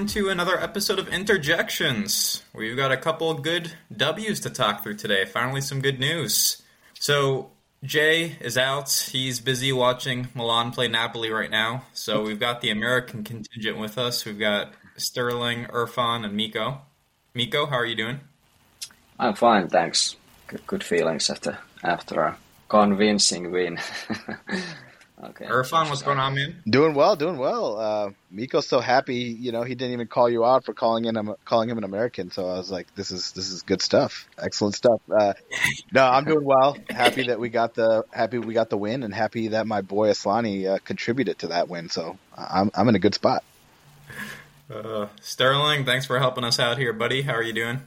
everyone, to another episode of Interjections. We've got a couple good W's to talk through today. Finally, some good news. So, Jay is out. He's busy watching Milan play Napoli right now. So, we've got the American contingent with us. We've got Sterling, Irfan, and Miko. Miko, how are you doing? I'm fine, thanks. Good, good feelings after after a convincing win. Okay. Irfan, what's going on, man? Doing well, doing well. Uh, Miko's so happy. You know, he didn't even call you out for calling in calling him an American. So I was like, this is this is good stuff, excellent stuff. Uh, no, I'm doing well. Happy that we got the happy we got the win, and happy that my boy Aslani uh, contributed to that win. So I'm I'm in a good spot. Uh, Sterling, thanks for helping us out here, buddy. How are you doing?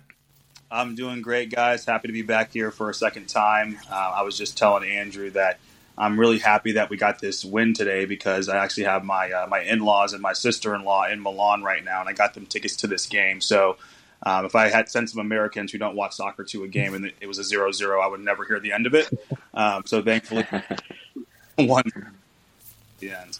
I'm doing great, guys. Happy to be back here for a second time. Uh, I was just telling Andrew that I'm really happy that we got this win today because I actually have my uh, my in-laws and my sister-in-law in Milan right now, and I got them tickets to this game. So um, if I had sent some Americans who don't watch soccer to a game and it was a 0-0, I would never hear the end of it. Um, so thankfully, one the end.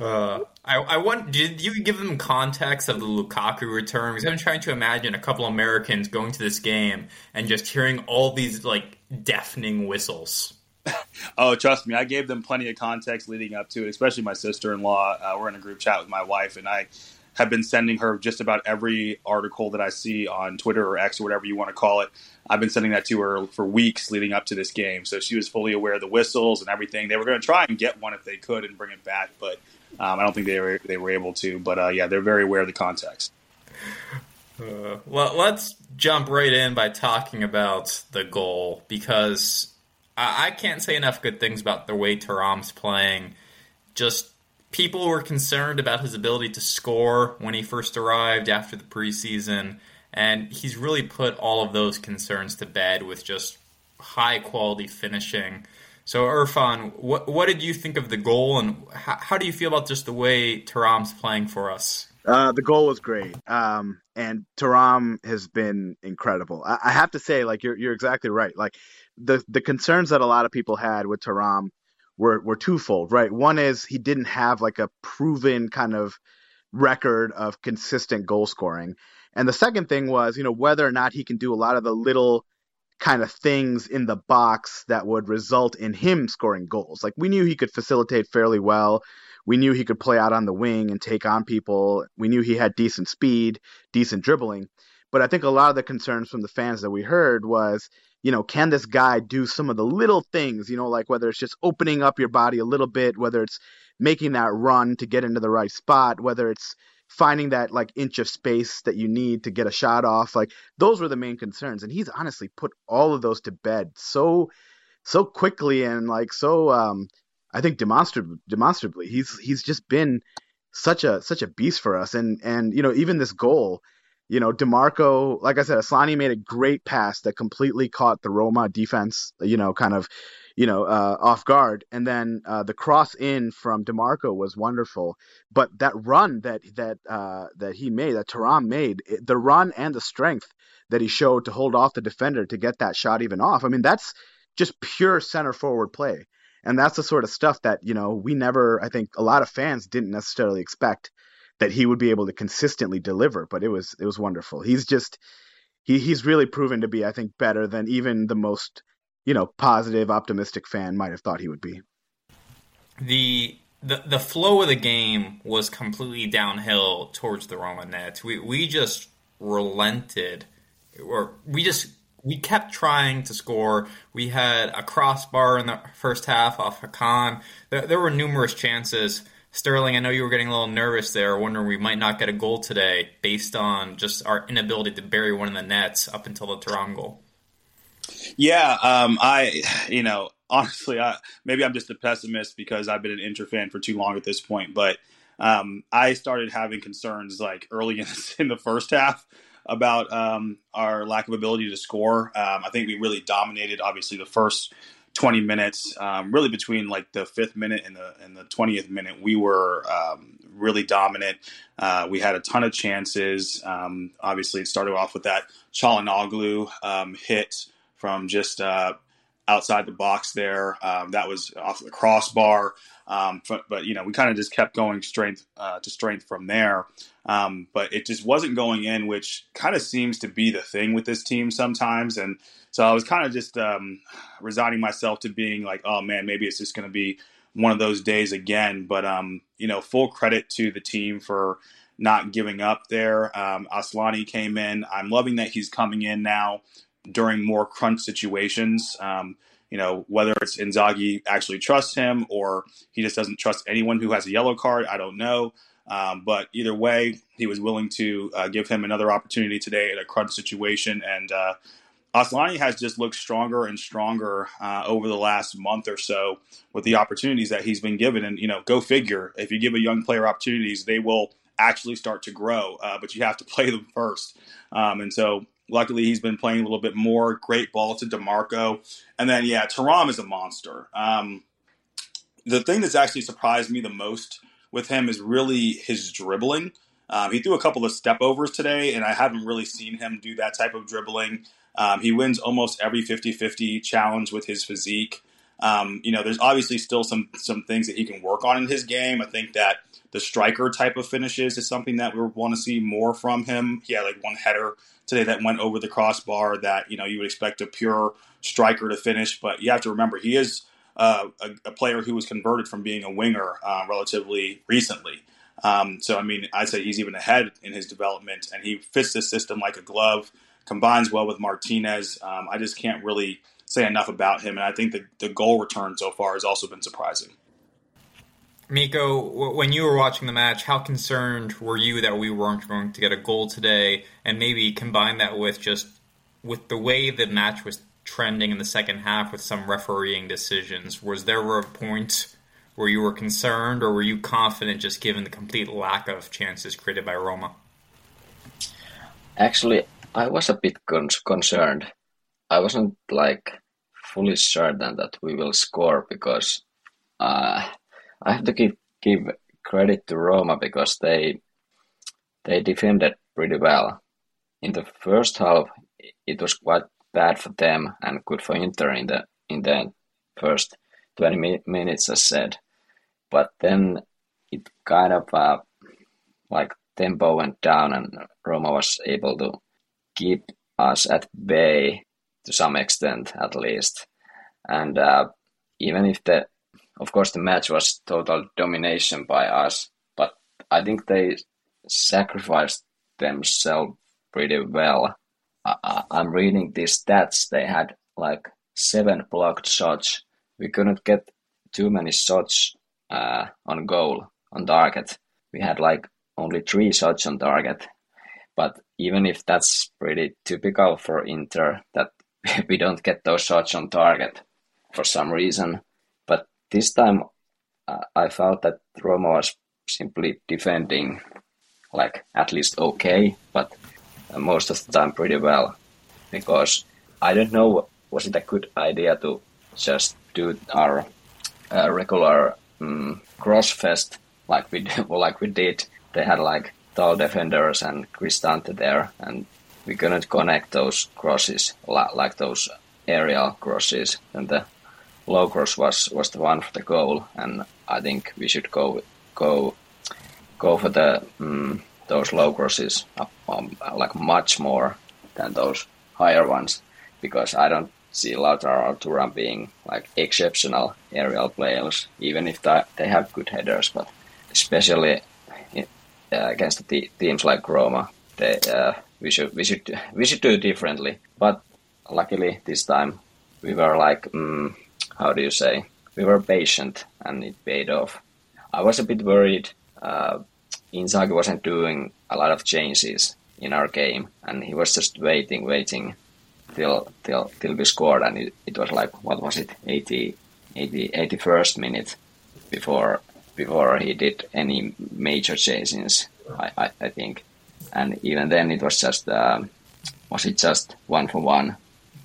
Uh, I, I want. Did you give them context of the Lukaku return? Because I'm trying to imagine a couple Americans going to this game and just hearing all these like deafening whistles. oh, trust me, I gave them plenty of context leading up to it, especially my sister in law. Uh, we're in a group chat with my wife, and I have been sending her just about every article that I see on Twitter or X or whatever you want to call it. I've been sending that to her for weeks leading up to this game. So she was fully aware of the whistles and everything. They were going to try and get one if they could and bring it back, but um, I don't think they were they were able to. But uh, yeah, they're very aware of the context. Uh, well, let's jump right in by talking about the goal because I, can't say enough good things about the way Thuram's playing. Just people were concerned about his ability to score when he first arrived after the preseason, and he's really put all of those concerns to bed with just high quality finishing. So, Irfan, what what did you think of the goal, and how, how do you feel about just the way Thuram's playing for us? Uh, the goal was great, um, and Thuram has been incredible. I, I, have to say, like you're you're exactly right. Like the the concerns that a lot of people had with Thuram were were twofold, right? One is he didn't have like a proven kind of record of consistent goal scoring. And the second thing was, you know, whether or not he can do a lot of the little kind of things in the box that would result in him scoring goals. Like we knew he could facilitate fairly well. We knew he could play out on the wing and take on people. We knew he had decent speed, decent dribbling. But I think a lot of the concerns from the fans that we heard was, you know, can this guy do some of the little things, you know, like whether it's just opening up your body a little bit, whether it's making that run to get into the right spot, whether it's finding that like inch of space that you need to get a shot off. Like those were the main concerns. And he's honestly put all of those to bed so so quickly and like so um I think demonstrably demonstrably. He's he's just been such a such a beast for us. And and you know, even this goal, you know, Dimarco, like I said, Aslani made a great pass that completely caught the Roma defense, you know, kind of, you know, uh, off guard. And then uh, the cross in from Dimarco was wonderful. But that run that that uh, that he made, that Thuram made, the run and the strength that he showed to hold off the defender to get that shot even off. I mean, that's just pure center forward play. And that's the sort of stuff that, you know, we never, I think a lot of fans didn't necessarily expect that he would be able to consistently deliver. But it was it was wonderful. He's just he he's really proven to be, I think, better than even the most you know positive, optimistic fan might have thought he would be. The the the flow of the game was completely downhill towards the Roma Nets. We we just relented, or we just we kept trying to score. We had a crossbar in the first half off Hakan. There, there were numerous chances. Sterling, I know you were getting a little nervous there, wondering we might not get a goal today based on just our inability to bury one of the nets up until the Thuram goal. Yeah, um, I, you know, honestly, I, maybe I'm just a pessimist because I've been an Inter fan for too long at this point, but um, I started having concerns like early in, in the first half about um, our lack of ability to score. Um, I think we really dominated, obviously, the first 20 minutes, um, really between like the fifth minute and the and the 20th minute, we were um, really dominant. Uh, we had a ton of chances. Um, obviously, it started off with that Calhanoglu um, hit from just uh, outside the box there. Um, that was off the crossbar. Um, but, but, you know, we kind of just kept going strength uh, to strength from there. Um, but it just wasn't going in, which kind of seems to be the thing with this team sometimes. And so I was kind of just um, resigning myself to being like, oh man, maybe it's just going to be one of those days again. But, um, you know, full credit to the team for not giving up there. Um, Aslani came in. I'm loving that he's coming in now during more crunch situations. Um, you know, whether it's Inzaghi actually trusts him or he just doesn't trust anyone who has a yellow card, I don't know. Um, but either way, he was willing to uh, give him another opportunity today in a crunch situation. And uh, Aslani has just looked stronger and stronger uh, over the last month or so with the opportunities that he's been given. And, you know, go figure. If you give a young player opportunities, they will actually start to grow, uh, but you have to play them first. Um, and so Luckily, he's been playing a little bit more. Great ball to Dimarco. And then, yeah, Thuram is a monster. Um, the thing that's actually surprised me the most with him is really his dribbling. Um, he threw a couple of step overs today, and I haven't really seen him do that type of dribbling. Um, he wins almost every 50 50 challenge with his physique. Um, you know, there's obviously still some some things that he can work on in his game. I think that the striker type of finishes is something that we want to see more from him. He had like one header today that went over the crossbar that you know you would expect a pure striker to finish, but you have to remember he is uh, a, a, player who was converted from being a winger uh, relatively recently. Um, so I mean, I'd say he's even ahead in his development, and he fits the system like a glove. Combines well with Martinez. Um, I just can't really say enough about him, and I think the, the goal return so far has also been surprising. Mikko, when you were watching the match, how concerned were you that we weren't going to get a goal today? And maybe combine that with just with the way the match was trending in the second half with some refereeing decisions. Was there a point where you were concerned, or were you confident just given the complete lack of chances created by Roma? Actually, I was a bit con- concerned. I wasn't like fully certain that we will score because uh, I have to give give credit to Roma because they they defended pretty well. In the first half, it was quite bad for them and good for Inter in the in the first 20 mi- minutes, as said. But then it kind of uh, like tempo went down, and Roma was able to keep us at bay to some extent, at least. And uh, even if the of course, the match was total domination by us, but I think they sacrificed themselves pretty well. I, am reading these stats. They had like seven blocked shots. We couldn't get too many shots uh, on goal, on target. We had like only three shots on target. But even if that's pretty typical for Inter, that we don't get those shots on target for some reason, this time I felt that Roma was simply defending like at least okay, but uh, most of the time pretty well. Because I don't know, was it a good idea to just do our uh, regular um, cross fest like we like we did? They had like tall defenders and Cristante there, and we couldn't connect those crosses like those aerial crosses, and the low cross was was the one for the goal, and I think we should go go go for the um, those low crosses um, like much more than those higher ones because I don't see Lautaro or Thuram being like exceptional aerial players, even if they have good headers. But especially uh, against the teams like Roma, they, uh, we should we should we should do differently. But luckily this time we were like um, how do you say, we were patient and it paid off. I was a bit worried. Uh, Inzaghi wasn't doing a lot of changes in our game, and he was just waiting, waiting till till till we scored, and it, it was like what was it, 80, 80 81st minute before before he did any major changes. I, I, I think, and even then it was just um, was it just one for one.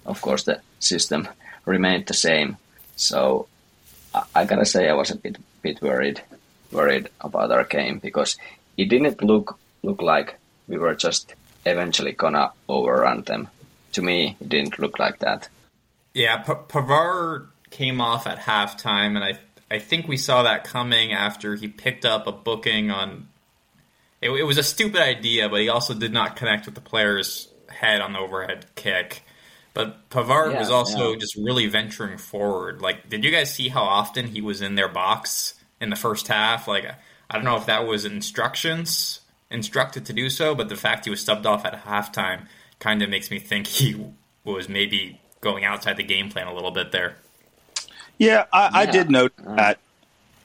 Of course, the system remained the same, so I, gotta say I was a bit bit worried worried about our game because it didn't look look like we were just eventually gonna overrun them. To me, it didn't look like that. Yeah, P- Pavard came off at halftime, and I I think we saw that coming after he picked up a booking on. It, it was a stupid idea, but he also did not connect with the player's head on the overhead kick. But Pavard Yeah, was also yeah. just really venturing forward. Like, did you guys see how often he was in their box in the first half? Like, I don't know if that was instructions, instructed to do so, but the fact he was subbed off at halftime kind of makes me think he was maybe going outside the game plan a little bit there. Yeah, I, I did note Uh. that.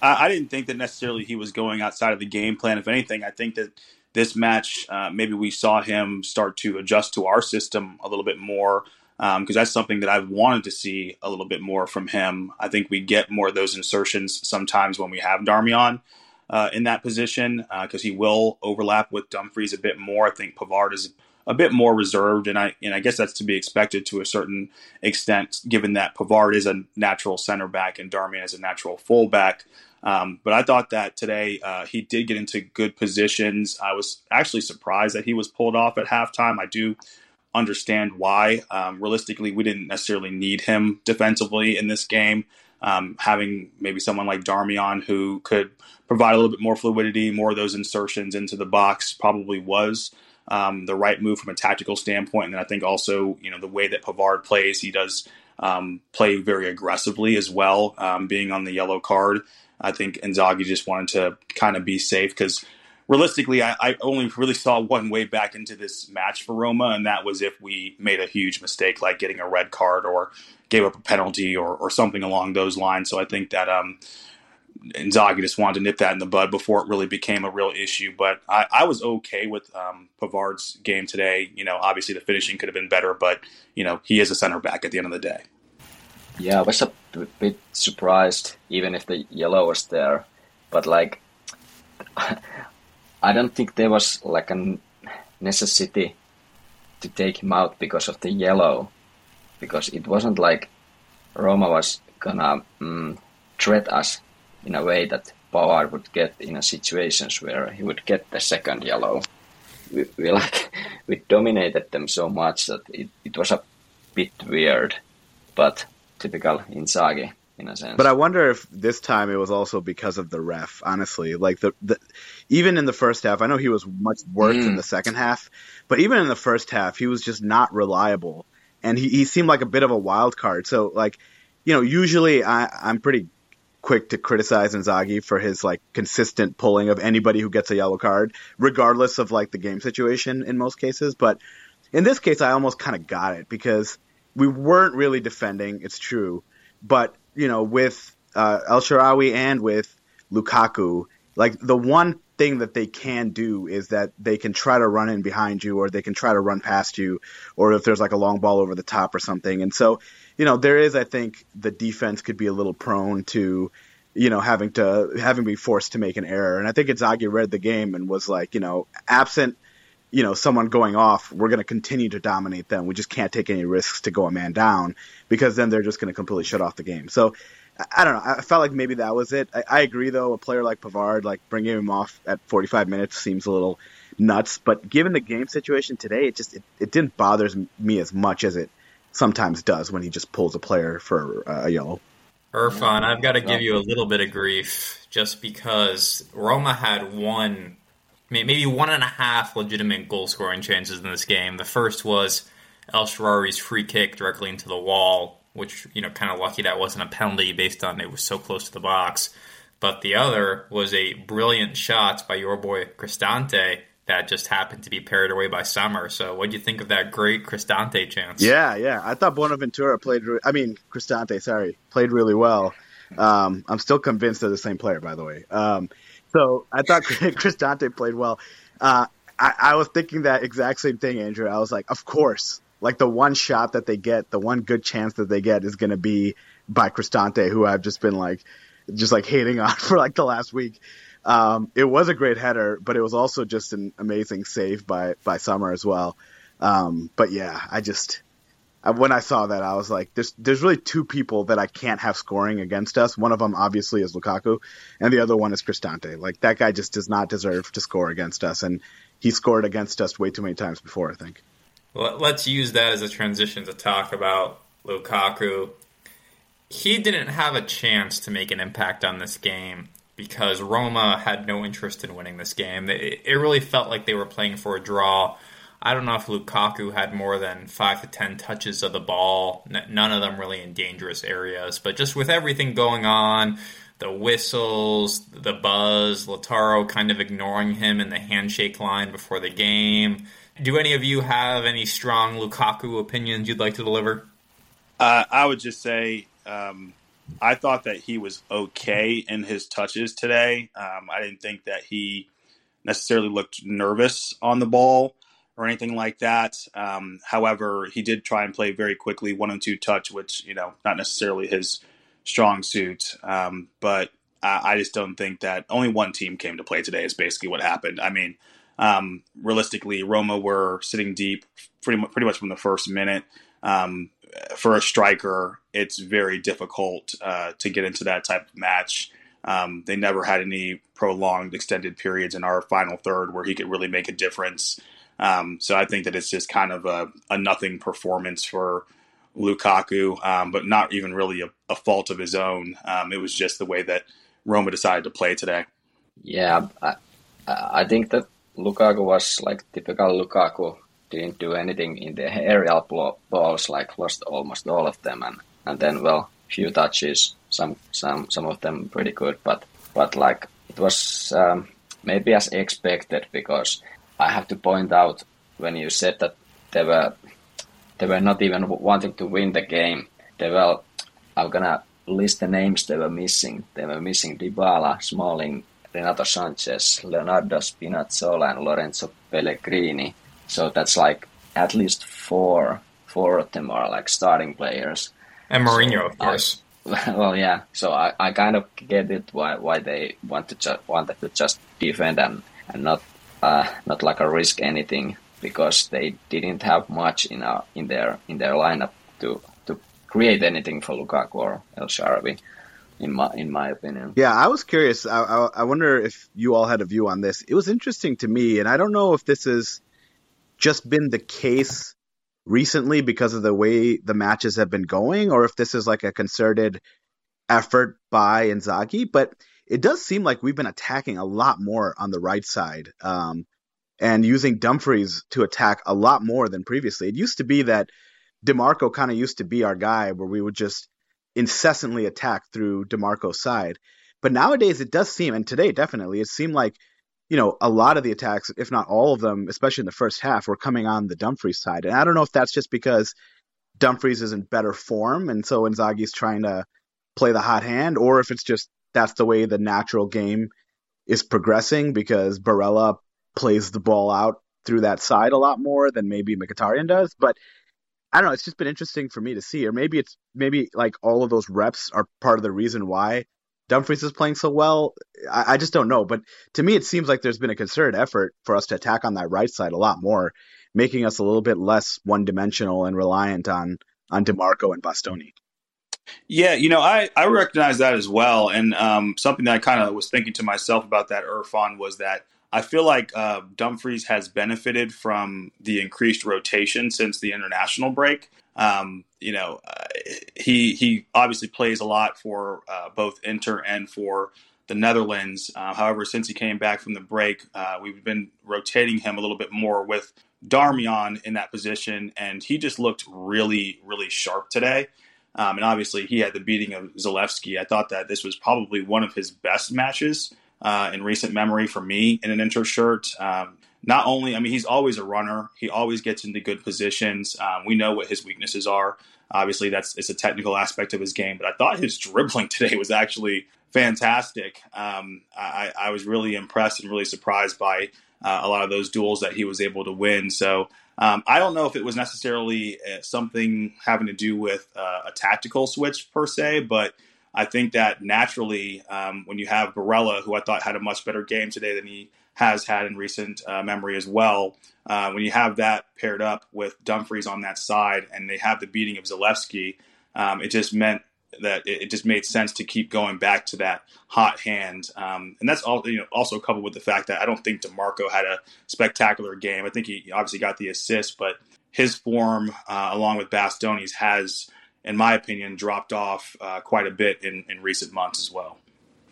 I, I didn't think that necessarily he was going outside of the game plan. If anything, I think that this match, uh, maybe we saw him start to adjust to our system a little bit more because that's something that I've wanted to see a little bit more from him. I think we get more of those insertions sometimes when we have Darmian uh, in that position because he will overlap with Dumfries a bit more. I think Pavard is a bit more reserved, and I and I guess that's to be expected to a certain extent, given that Pavard is a natural center back and Darmian is a natural fullback. Um, but I thought that today uh, he did get into good positions. I was actually surprised that he was pulled off at halftime. I do understand why. Um, realistically, we didn't necessarily need him defensively in this game. Um, having maybe someone like Darmian who could provide a little bit more fluidity, more of those insertions into the box probably was um, the right move from a tactical standpoint. And then I think also, you know, the way that Pavard plays, he does um, play very aggressively as well, um, being on the yellow card. I think Inzaghi just wanted to kind of be safe because realistically, I, I only really saw one way back into this match for Roma, and that was if we made a huge mistake, like getting a red card or gave up a penalty or, or something along those lines. So I think that um, Inzaghi just wanted to nip that in the bud before it really became a real issue. But I, I was okay with um, Pavard's game today. You know, obviously the finishing could have been better, but you know he is a center back at the end of the day. Yeah, I was a bit surprised, even if the yellow was there. But like, I don't think there was like a necessity to take him out because of the yellow, because it wasn't like Roma was gonna mm, threat us in a way that Bauer would get in a situations where he would get the second yellow. We, we like we dominated them so much that it, it was a bit weird, but typical Inzaghi in a sense. But I wonder if this time it was also because of the ref. Honestly, like the, the even in the first half, I know he was much worse in Mm. the second half, but even in the first half, he was just not reliable, and he, he seemed like a bit of a wild card. So like, you know, usually I, I'm pretty quick to criticize Inzaghi for his like consistent pulling of anybody who gets a yellow card, regardless of like the game situation in most cases. But in this case, I almost kind of got it because we weren't really defending. It's true, but you know, with uh, El Shaarawy and with Lukaku, like the one thing that they can do is that they can try to run in behind you, or they can try to run past you, or if there's like a long ball over the top or something. And so, you know, there is, I think, the defense could be a little prone to, you know, having to having be forced to make an error. And I think Inzaghi read the game and was like, you know, absent you know, someone going off, we're going to continue to dominate them. We just can't take any risks to go a man down because then they're just going to completely shut off the game. So I- I don't know. I felt like maybe that was it. I, I agree though. A player like Pavard, like bringing him off at 45 minutes seems a little nuts. But given the game situation today, it just it, it didn't bother me as much as it sometimes does when he just pulls a player for uh, a yellow. Irfan, I've got to give you a little bit of grief just because Roma had one, may- maybe one and a half legitimate goal scoring chances in this game. The first was El Shaarawy's free kick directly into the wall, which, you know, kind of lucky that wasn't a penalty based on it was so close to the box. But the other was a brilliant shot by your boy Cristante that just happened to be parried away by Sommer. So, what do you think of that great Cristante chance? Yeah, yeah. I thought Bonaventura played. Re- I mean, Cristante, sorry, played really well. Um, I'm still convinced they're the same player, by the way. Um, so I thought Cristante played well. Uh, I, I was thinking that exact same thing, Andrew. I was like, of course. Like the one shot that they get, the one good chance that they get is going to be by Cristante, who I've just been like, just like hating on for like the last week. Um, it was a great header, but it was also just an amazing save by by Sommer as well. Um, but yeah, I just when I saw that, I was like, there's there's really two people that I can't have scoring against us. One of them obviously is Lukaku, and the other one is Cristante. Like that guy just does not deserve to score against us, and he scored against us way too many times before. I think. Let's use that as a transition to talk about Lukaku. He didn't have a chance to make an impact on this game because Roma had no interest in winning this game. It really felt like they were playing for a draw. I don't know if Lukaku had more than five to ten touches of the ball, none of them really in dangerous areas. But just with everything going on, the whistles, the buzz, Lautaro kind of ignoring him in the handshake line before the game. Do any of you have any strong Lukaku opinions you'd like to deliver? Uh, I would just say um, I thought that he was okay in his touches today. Um, I didn't think that he necessarily looked nervous on the ball or anything like that. Um, however, he did try and play very quickly, one and two touch, which you know not necessarily his strong suit. Um, but I, I, just don't think that only one team came to play today is basically what happened. I mean, um, realistically, Roma were sitting deep pretty much, pretty much from the first minute. Um, for a striker, it's very difficult uh, to get into that type of match. Um, they never had any prolonged extended periods in our final third where he could really make a difference. Um, so I think that it's just kind of a, a nothing performance for Lukaku, um, but not even really a, a fault of his own. Um, it was just the way that Roma decided to play today. Yeah, I, I think that Lukaku was like typical Lukaku. Didn't do anything in the aerial balls, like lost almost all of them, and, and then well, few touches, some some some of them pretty good, but but like it was um, maybe as expected because I have to point out when you said that they were they were not even wanting to win the game. They were I'm gonna list the names they were missing. They were missing Dybala, Smalling, Renato Sanchez, Leonardo Spinazzola, and Lorenzo Pellegrini. So that's like at least four four of them are like starting players. And Mourinho, so, of course. I, well, yeah. So I, I kind of get it why why they want to ju- wanted to just defend and and not uh, not like a risk anything because they didn't have much in our, in their in their lineup to to create anything for Lukaku or El Shaarawy. In my in my opinion, yeah, I was curious. I, I, I wonder if you all had a view on this. It was interesting to me, and I don't know if this has just been the case recently because of the way the matches have been going, or if this is like a concerted effort by Inzaghi. But it does seem like we've been attacking a lot more on the right side um, and using Dumfries to attack a lot more than previously. It used to be that Dimarco kind of used to be our guy where we would just incessantly attack through Dimarco's side. But nowadays it does seem, and today definitely, it seemed like, you know, a lot of the attacks, if not all of them, especially in the first half, were coming on the Dumfries side. And I don't know if that's just because Dumfries is in better form and so Inzaghi's trying to play the hot hand, or if it's just that's the way the natural game is progressing because Barella plays the ball out through that side a lot more than maybe Mkhitaryan does. But I don't know. It's just been interesting for me to see, or maybe it's maybe like all of those reps are part of the reason why Dumfries is playing so well. I, I just don't know. But to me, it seems like there's been a concerted effort for us to attack on that right side a lot more, making us a little bit less one dimensional and reliant on on Dimarco and Bastoni. Yeah, you know, I, I recognize that as well. And um, something that I kind of was thinking to myself about that Irfan was that I feel like uh, Dumfries has benefited from the increased rotation since the international break. Um, you know, uh, he he obviously plays a lot for uh, both Inter and for the Netherlands. Uh, however, since he came back from the break, uh, we've been rotating him a little bit more with Darmian in that position, and he just looked really, really sharp today. Um, and obviously, he had the beating of Zalewski. I thought that this was probably one of his best matches uh, in recent memory for me in an Inter shirt. Um, not only, I mean, he's always a runner. He always gets into good positions. Um, we know what his weaknesses are. Obviously, that's it's a technical aspect of his game. But I thought his dribbling today was actually fantastic. Um, I, I, was really impressed and really surprised by uh, a lot of those duels that he was able to win. So um, I don't know if it was necessarily uh, something having to do with uh, a tactical switch per se, but I think that naturally, um, when you have Barella, who I thought had a much better game today than he has had in recent uh, memory as well, uh, when you have that paired up with Dumfries on that side and they have the beating of Zalewski, um, it just meant that it, just made sense to keep going back to that hot hand. Um, and that's all, you know, also coupled with the fact that I don't think Dimarco had a spectacular game. I think he obviously got the assist, but his form, uh, along with Bastoni's, has in my opinion, dropped off uh, quite a bit in, in recent months as well.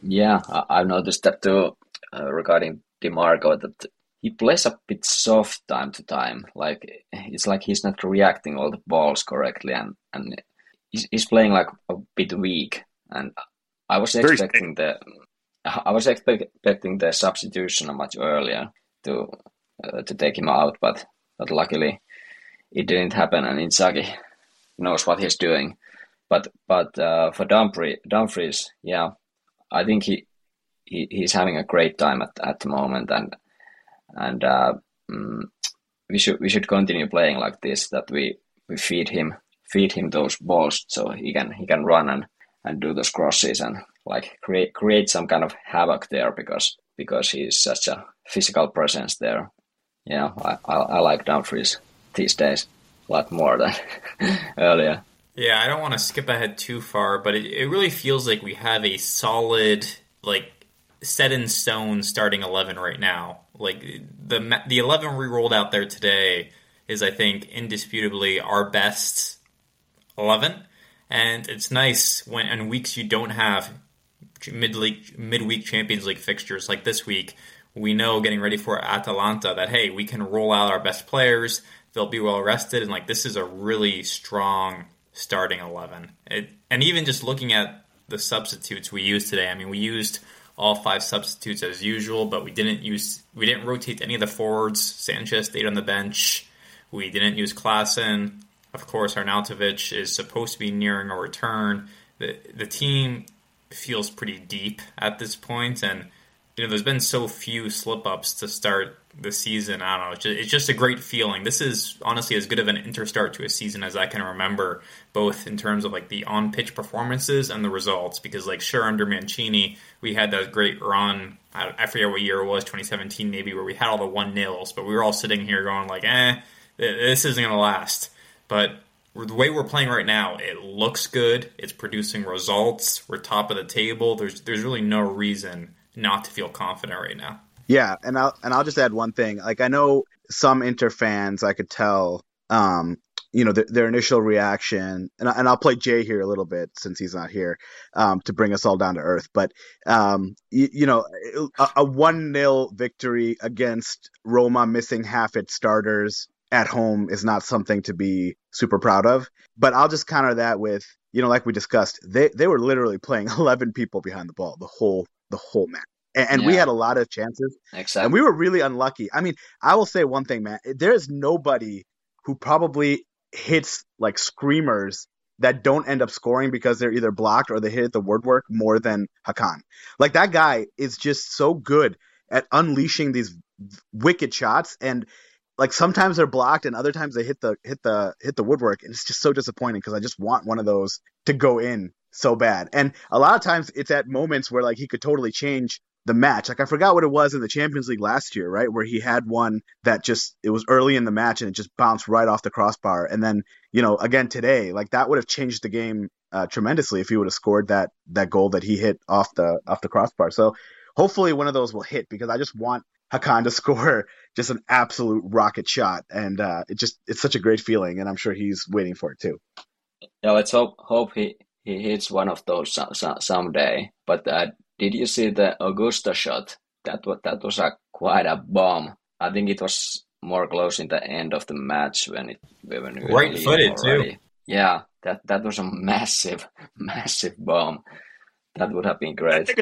Yeah, I've noticed that too uh, regarding Dimarco that he plays a bit soft time to time. Like it's like he's not reacting all the balls correctly, and and he's, he's playing like a bit weak. And I was expecting the I was expecting the substitution much earlier to uh, to take him out, but but luckily it didn't happen, and Inzaghi knows what he's doing. But but uh, for Dumfries, Dumfries, yeah, I think he, he he's having a great time at, at the moment, and and uh, mm, we should we should continue playing like this. That we, we feed him feed him those balls so he can he can run and, and do those crosses and like create create some kind of havoc there because because he's such a physical presence there. Yeah, I, I, I like Dumfries these days a lot more than earlier. Yeah, I don't want to skip ahead too far, but it, it really feels like we have a solid, like, set in stone starting 11 right now. Like, the, the 11 we rolled out there today is, I think, indisputably our best 11. And it's nice when in weeks you don't have mid league midweek Champions League fixtures like this week. We know getting ready for Atalanta that hey, we can roll out our best players. They'll be well rested, and like this is a really strong starting 11. It, and even just looking at the substitutes we used today, I mean, we used all five substitutes as usual, but we didn't use we didn't rotate any of the forwards. Sanchez stayed on the bench. We didn't use Klaassen. Of course, Arnautovic is supposed to be nearing a return. The the team feels pretty deep at this point, and you know, there's been so few slip ups to start the season. I don't know. It's just, it's just, a great feeling. This is honestly as good of an interstart to a season as I can remember, both in terms of like the on pitch performances and the results. Because like sure, under Mancini, we had that great run. I, I forget what year it was, 2017 maybe, where we had all the one nils, but we were all sitting here going like, eh, this isn't gonna last. But the way we're playing right now, it looks good. It's producing results. We're top of the table. There's there's really no reason not to feel confident right now. Yeah, and I'll and I'll just add one thing. Like I know some Inter fans, I could tell, um, you know, their, their initial reaction, and, I, and I'll play Jay here a little bit since he's not here um, to bring us all down to earth. But um, you, you know, a one 0 victory against Roma, missing half its starters at home, is not something to be super proud of. But I'll just counter that with, you know, like we discussed, they they were literally playing eleven people behind the ball the whole the whole match and, and yeah. we had a lot of chances. Exactly. And we were really unlucky. I mean, I will say one thing, man. There is nobody who probably hits like screamers that don't end up scoring because they're either blocked or they hit the word work more than Hakan. Like that guy is just so good at unleashing these wicked shots and like sometimes they're blocked and other times they hit the hit the hit the woodwork and it's just so disappointing because I just want one of those to go in so bad. And a lot of times it's at moments where like he could totally change the match. Like I forgot what it was in the Champions League last year, right? Where he had one that just it was early in the match and it just bounced right off the crossbar. And then, you know, again today, like that would have changed the game uh, tremendously if he would have scored that that goal that he hit off the off the crossbar. So hopefully one of those will hit because I just want Hakan to score just an absolute rocket shot and uh, it just it's such a great feeling and I'm sure he's waiting for it too. Yeah, let's hope hope he he hits one of those someday. But uh, did you see the Augusto shot? That was that was a quite a bomb. I think it was more close in the end of the match when it when we right footed too. Yeah, that that was a massive, massive bomb. That would have been great.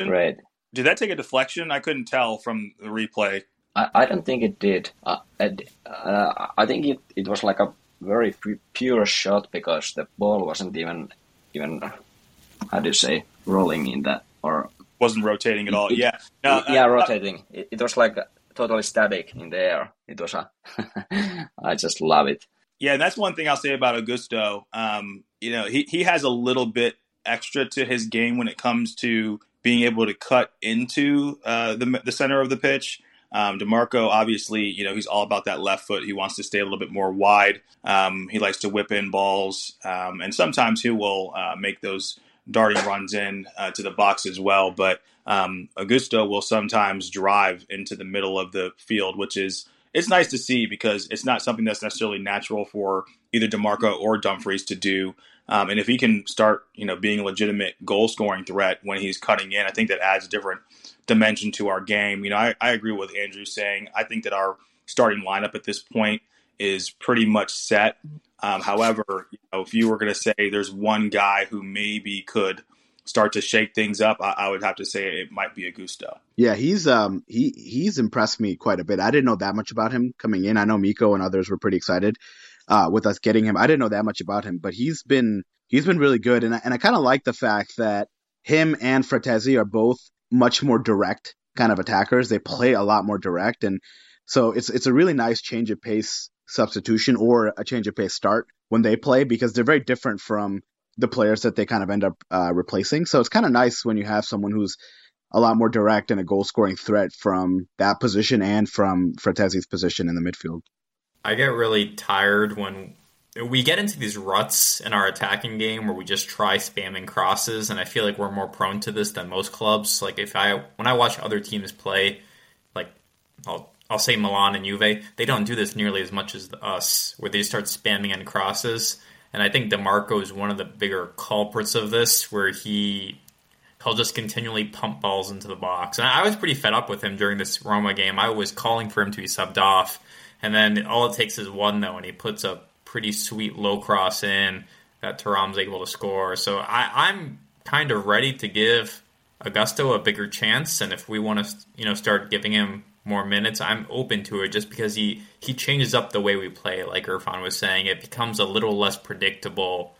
Great. Did that take a deflection? I couldn't tell from the replay. I, I don't think it did. Uh, uh, I think it, it was like a very pure shot because the ball wasn't even even how do you say rolling in that or wasn't rotating at all. It, yeah, no, yeah, uh, rotating. It, it, was like totally static in the air. It was a. I just love it. Yeah, that's one thing I'll say about Augusto. Um, you know, he he has a little bit extra to his game when it comes to being able to cut into uh, the the center of the pitch. Um, Dimarco, obviously, you know, he's all about that left foot. He wants to stay a little bit more wide. Um, he likes to whip in balls, um, and sometimes he will uh, make those darting runs in uh, to the box as well. But um, Augusto will sometimes drive into the middle of the field, which is it's nice to see because it's not something that's necessarily natural for either Dimarco or Dumfries to do. Um, and if he can start, you know, being a legitimate goal scoring threat when he's cutting in, I think that adds a different dimension to our game. You know, I, I agree with Andrew saying I think that our starting lineup at this point is pretty much set. Um, however, you know, if you were going to say there's one guy who maybe could start to shake things up, I, I, would have to say it might be Augusto. Yeah, he's um he he's impressed me quite a bit. I didn't know that much about him coming in. I know Miko and others were pretty excited uh, with us getting him. I didn't know that much about him, but he's been he's been really good, and I, and I kind of like the fact that him and Frattesi are both much more direct kind of attackers. They play a lot more direct, and so it's it's a really nice change of pace substitution or a change of pace start when they play because they're very different from the players that they kind of end up uh, replacing. So it's kind of nice when you have someone who's a lot more direct and a goal scoring threat from that position and from Frattesi's position in the midfield. I get really tired when we get into these ruts in our attacking game where we just try spamming crosses, and I feel like we're more prone to this than most clubs. Like if I when I watch other teams play, like I'll I'll say Milan and Juve, they don't do this nearly as much as us, where they start spamming in crosses. And I think Dimarco is one of the bigger culprits of this, where he he'll just continually pump balls into the box. And I was pretty fed up with him during this Roma game. I was calling for him to be subbed off, and then all it takes is one though, and he puts a pretty sweet low cross in that Thuram's able to score. So I, I'm kind of ready to give Augusto a bigger chance, and if we want to, you know, start giving him more minutes, I'm open to it just because he he changes up the way we play. Like Irfan was saying, it becomes a little less predictable.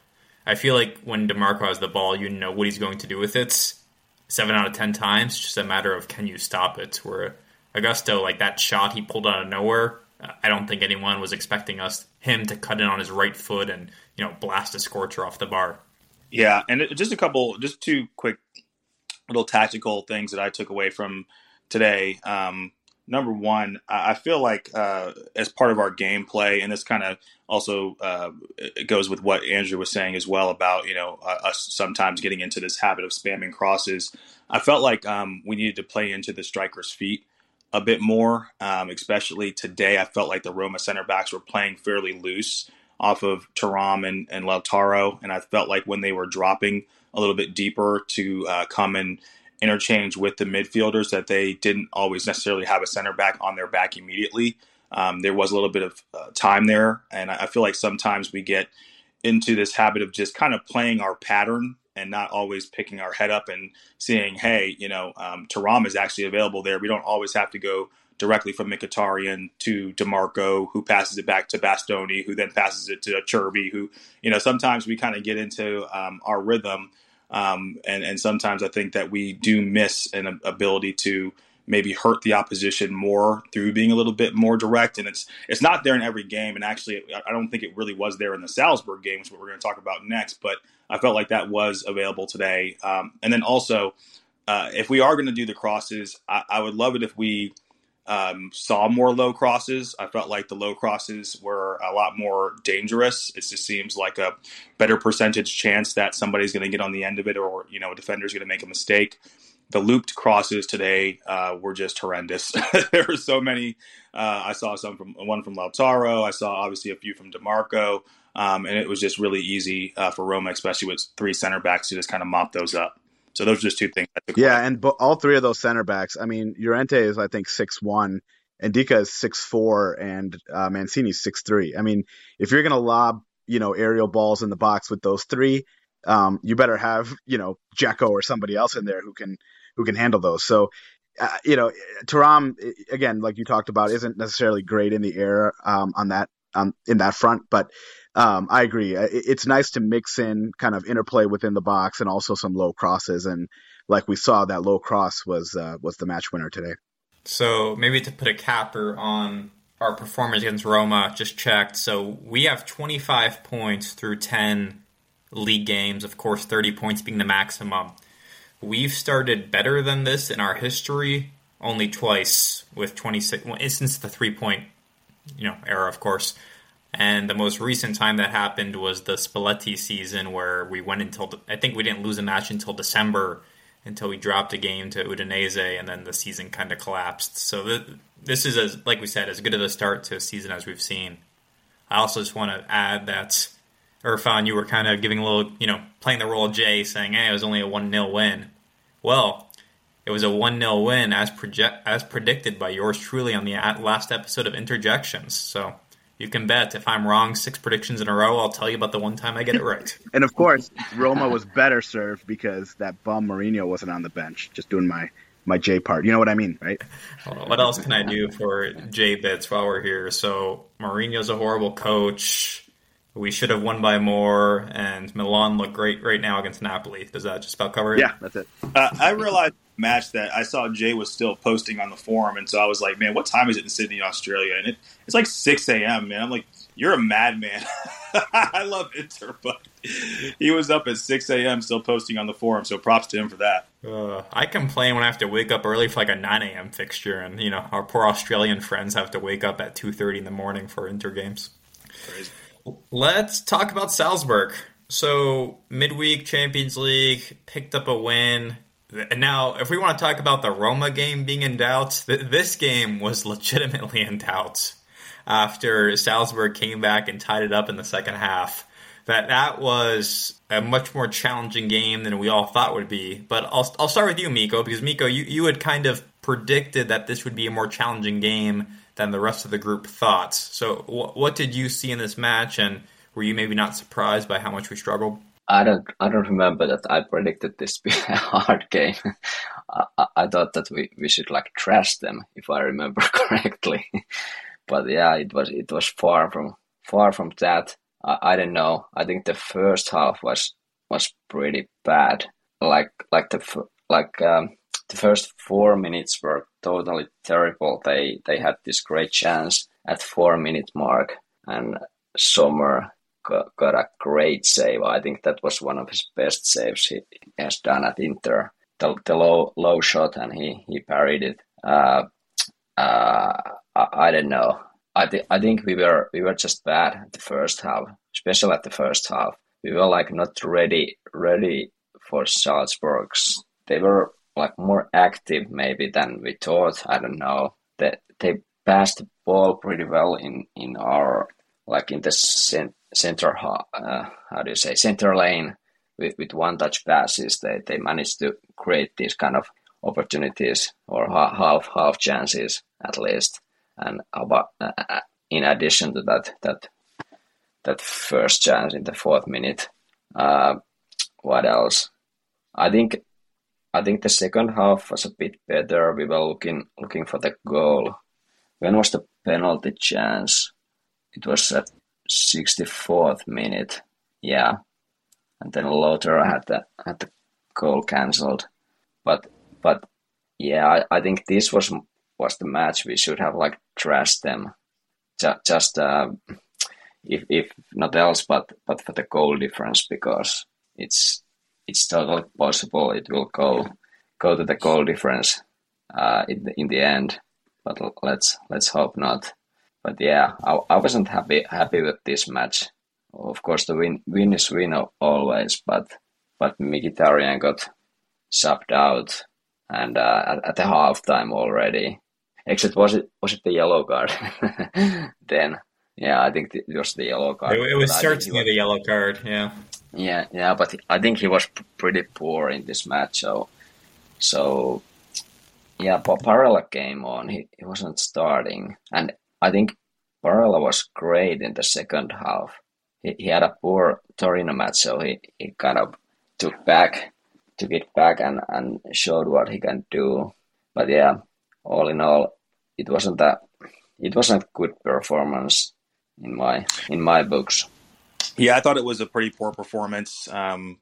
I feel like when Dimarco has the ball, you know what he's going to do with it. Seven out of ten times, just a matter of can you stop it. Where Augusto, like that shot he pulled out of nowhere, I don't think anyone was expecting us him to cut in on his right foot and you know blast a scorcher off the bar. Yeah, and just a couple, just two quick little tactical things that I took away from today. Um, number one, I feel like uh, as part of our gameplay, and this kind of also uh, goes with what Andrew was saying as well about you know uh, us sometimes getting into this habit of spamming crosses. I felt like um, we needed to play into the striker's feet a bit more, um, especially today. I felt like the Roma center backs were playing fairly loose off of Thuram and, and Lautaro, and I felt like when they were dropping a little bit deeper to uh, come and interchange with the midfielders, that they didn't always necessarily have a center back on their back immediately. Um, there was a little bit of uh, time there, and I feel like sometimes we get into this habit of just kind of playing our pattern and not always picking our head up and seeing, hey, you know, um, Thuram is actually available there. We don't always have to go directly from Mkhitaryan to Dimarco, who passes it back to Bastoni, who then passes it to Cherby, who, you know, sometimes we kind of get into um, our rhythm. Um, and, and sometimes I think that we do miss an ability to maybe hurt the opposition more through being a little bit more direct. And it's it's not there in every game. And actually, I don't think it really was there in the Salzburg game, which is what we're going to talk about next. But I felt like that was available today. Um, and then also, uh, if we are going to do the crosses, I, I, would love it if we um, saw more low crosses. I felt like the low crosses were a lot more dangerous. It just seems like a better percentage chance that somebody's going to get on the end of it, or you know, a defender's going to make a mistake the looped crosses today uh, were just horrendous. there were so many. Uh, I saw some from one from Lautaro. I saw obviously a few from Dimarco, um, and it was just really easy uh, for Roma, especially with three center backs, to just kind of mop those up. So those are just two things. yeah, away. and bo- all three of those center backs. I mean, Llorente is I think six one, and Ndicka is six four, and uh, Mancini's six three. I mean, if you're gonna lob you know aerial balls in the box with those three, um, you better have you know Dzeko or somebody else in there who can who can handle those. So, uh, you know, Thuram again, like you talked about, isn't necessarily great in the air um, on that um, in that front, but um, I agree. It's nice to mix in kind of interplay within the box and also some low crosses, and like we saw, that low cross was uh, was the match winner today. So maybe to put a capper on our performance against Roma, just checked. So we have 25 points through 10 league games. Of course, 30 points being the maximum. We've started better than this in our history only twice with 26 well, since the three point you know era of course and the most recent time that happened was the Spalletti season where we went until I think we didn't lose a match until December until we dropped a game to Udinese and then the season kind of collapsed. So th- this is as like we said as good of a start to a season as we've seen. I also just want to add that Irfan, you were kind of giving a little, you know, playing the role of Jay, saying, hey, it was only a 1 0 win. Well, it was a 1 0 win as, as predicted by yours truly on the last episode of Interjections. So you can bet if I'm wrong six predictions in a row, I'll tell you about the one time I get it right. and of course, Roma was better served because that bum Mourinho wasn't on the bench. Just doing my my J part. You know what I mean, right? what else can I do for J bits while we're here? So Mourinho's a horrible coach. We should have won by more, and Milan look great right now against Napoli. Does that just about cover it? Yeah, that's it. Uh, I realized match that I saw Jay was still posting on the forum, and so I was like, "Man, what time is it in Sydney, Australia?" And it, it's like six a.m. Man, I'm like, "You're a madman." I love Inter, but he was up at six a.m. still posting on the forum. So props to him for that. Uh, I complain when I have to wake up early for like a nine a.m. fixture, and you know our poor Australian friends have to wake up at two thirty in the morning for Inter games. Crazy. Let's talk about Salzburg. So, midweek Champions League picked up a win. Now, if we want to talk about the Roma game being in doubt, th- this game was legitimately in doubt after Salzburg came back and tied it up in the second half. That that was a much more challenging game than we all thought would be. But I'll I'll start with you, Miko, because Miko, you, you had kind of predicted that this would be a more challenging game than the rest of the group thought. So, wh- what did you see in this match, and were you maybe not surprised by how much we struggled? I don't, I don't remember that I predicted this be a hard game. I, I thought that we, we should like trash them, if I remember correctly. but yeah, it was it was far from far from that. I, I don't know. I think the first half was was pretty bad. Like like the like um, the first four minutes were totally terrible. They they had this great chance at four minute mark, and Sommer got, got a great save. I think that was one of his best saves he has done at Inter. The, the low low shot, and he he parried it. Uh, uh, I, I don't know. I think I think we were we were just bad at the first half, especially at the first half. We were like not ready ready for Salzburg's. They were like more active maybe than we thought. I don't know. That they, they passed the ball pretty well in in our like in the cent- center uh, how do you say center lane with, with one touch passes. They they managed to create these kind of opportunities or half half chances at least. And about uh, uh, in addition to that that that first chance in the fourth minute. Uh, what else? I think I think the second half was a bit better. We were looking looking for the goal. When was the penalty chance? It was at 64th minute. Yeah, and then Lautaro had the had the goal cancelled. But but yeah, I, I think this was was the match we should have like trashed them. Just, just uh, if if not else, but but for the goal difference because it's it's totally possible it will go go to the goal difference uh, in the in the end. But let's let's hope not. But yeah, I, I wasn't happy happy with this match. Of course, the win win is win always, but but Mkhitaryan got subbed out, and uh, at, at the halftime already. Except was it was it the yellow card? then yeah, I think it was the yellow card. It, it was certainly was, the yellow card. Yeah. Yeah, yeah, but I think he was pretty poor in this match. So, so yeah, but Barella came on. He, he wasn't starting, and I think Barella was great in the second half. He, he had a poor Torino match, so he, he kind of took back, took it back, and, and showed what he can do. But yeah, all in all, it wasn't that it wasn't a good performance in my in my books. Yeah, I thought it was a pretty poor performance. Um,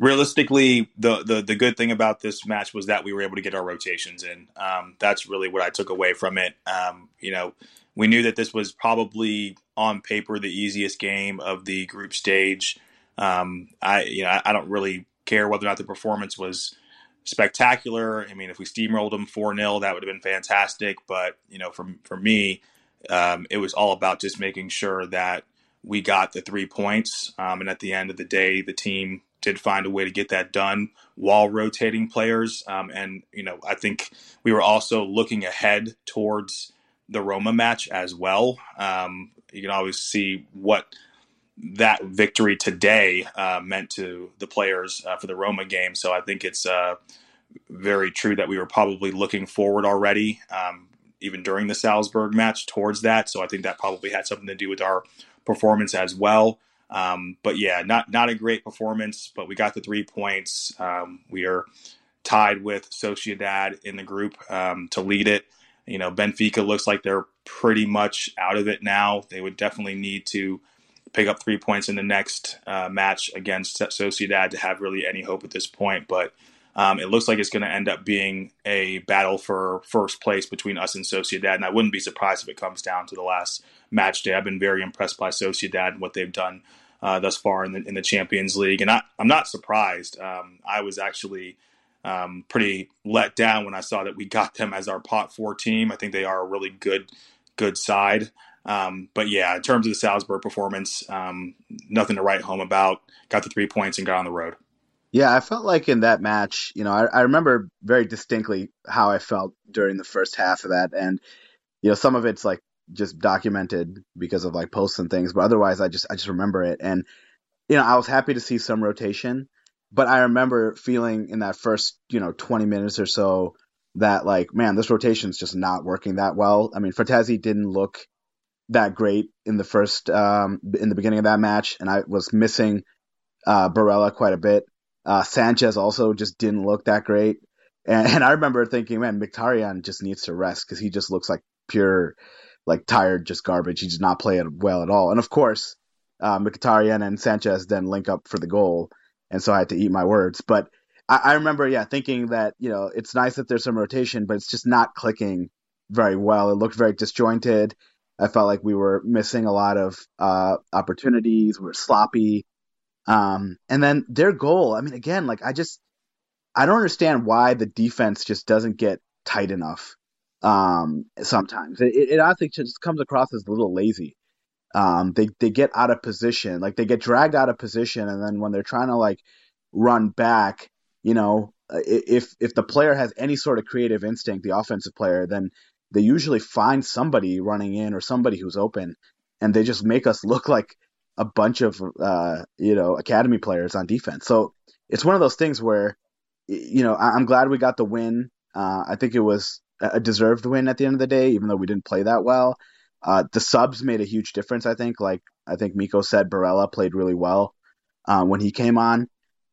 realistically, the, the the good thing about this match was that we were able to get our rotations in. Um, that's really what I took away from it. Um, you know, we knew that this was probably on paper the easiest game of the group stage. Um, I you know I don't really care whether or not the performance was spectacular. I mean, if we steamrolled them four 0 that would have been fantastic. But you know, for for me, um, it was all about just making sure that we got the three points. Um, and at the end of the day, the team did find a way to get that done while rotating players. Um, and, you know, I think we were also looking ahead towards the Roma match as well. Um, you can always see what that victory today uh, meant to the players uh, for the Roma game. So I think it's uh, very true that we were probably looking forward already, um, even during the Salzburg match, towards that. So I think that probably had something to do with our performance as well. Um, but yeah, not not a great performance, but we got the three points. Um, we are tied with Sociedad in the group um, to lead it. You know, Benfica looks like they're pretty much out of it now. They would definitely need to pick up three points in the next uh, match against Sociedad to have really any hope at this point. But um, it looks like it's going to end up being a battle for first place between us and Sociedad, and I wouldn't be surprised if it comes down to the last match day. I've been very impressed by Sociedad and what they've done uh, thus far in the in the Champions League, and I, am not surprised. Um, I was actually um, pretty let down when I saw that we got them as our pot four team. I think they are a really good good side. Um, but yeah, in terms of the Salzburg performance, um, nothing to write home about. Got the three points and got on the road. Yeah, I felt like in that match, you know, I, I remember very distinctly how I felt during the first half of that, and you know, some of it's like just documented because of like posts and things, but otherwise, I just I just remember it, and you know, I was happy to see some rotation, but I remember feeling in that first, you know, 20 minutes or so that like, man, this rotation is just not working that well. I mean, Frattesi didn't look that great in the first um, in the beginning of that match, and I was missing uh, Barella quite a bit. Uh, Sanchez also just didn't look that great, and, and I remember thinking, man, Mkhitaryan just needs to rest because he just looks like pure, like tired, just garbage. He did not play it well at all, and of course, uh, Mkhitaryan and Sanchez then link up for the goal, and so I had to eat my words. But I, I remember, yeah, thinking that you know it's nice that there's some rotation, but it's just not clicking very well. It looked very disjointed I felt like we were missing a lot of uh, opportunities. We are sloppy. Um, and then their goal, I mean, again, like I just, I don't understand why the defense just doesn't get tight enough. Um, sometimes it, it honestly just comes across as a little lazy. Um, they, they get out of position, like they get dragged out of position. And then when they're trying to like run back, you know, if, if the player has any sort of creative instinct, the offensive player, then they usually find somebody running in or somebody who's open, and they just make us look like a bunch of uh, you know academy players on defense. So it's one of those things where you know I'm glad we got the win. Uh, I think it was a deserved win at the end of the day, even though we didn't play that well. Uh, the subs made a huge difference. I think, like I think Miko said, Barella played really well uh, when he came on.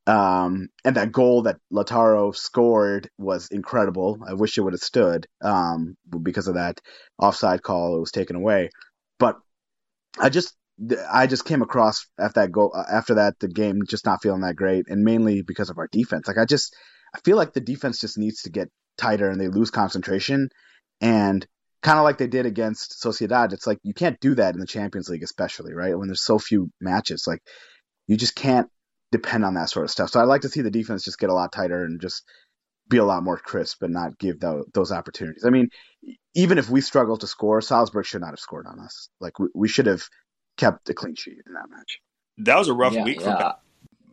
Um, and that goal that Lautaro scored was incredible. I wish it would have stood um, because of that offside call. It was taken away. But I just I just came across after that goal after that the game just not feeling that great, and mainly because of our defense. Like I just I feel like the defense just needs to get tighter, and they lose concentration, and kind of like they did against Sociedad. It's like you can't do that in the Champions League, especially right when there's so few matches. Like you just can't depend on that sort of stuff. So I'd like to see the defense just get a lot tighter and just be a lot more crisp and not give the, those opportunities. I mean, even if we struggle to score, Salzburg should not have scored on us. Like we, we should have kept a clean sheet in that match. That was a rough yeah, week yeah. for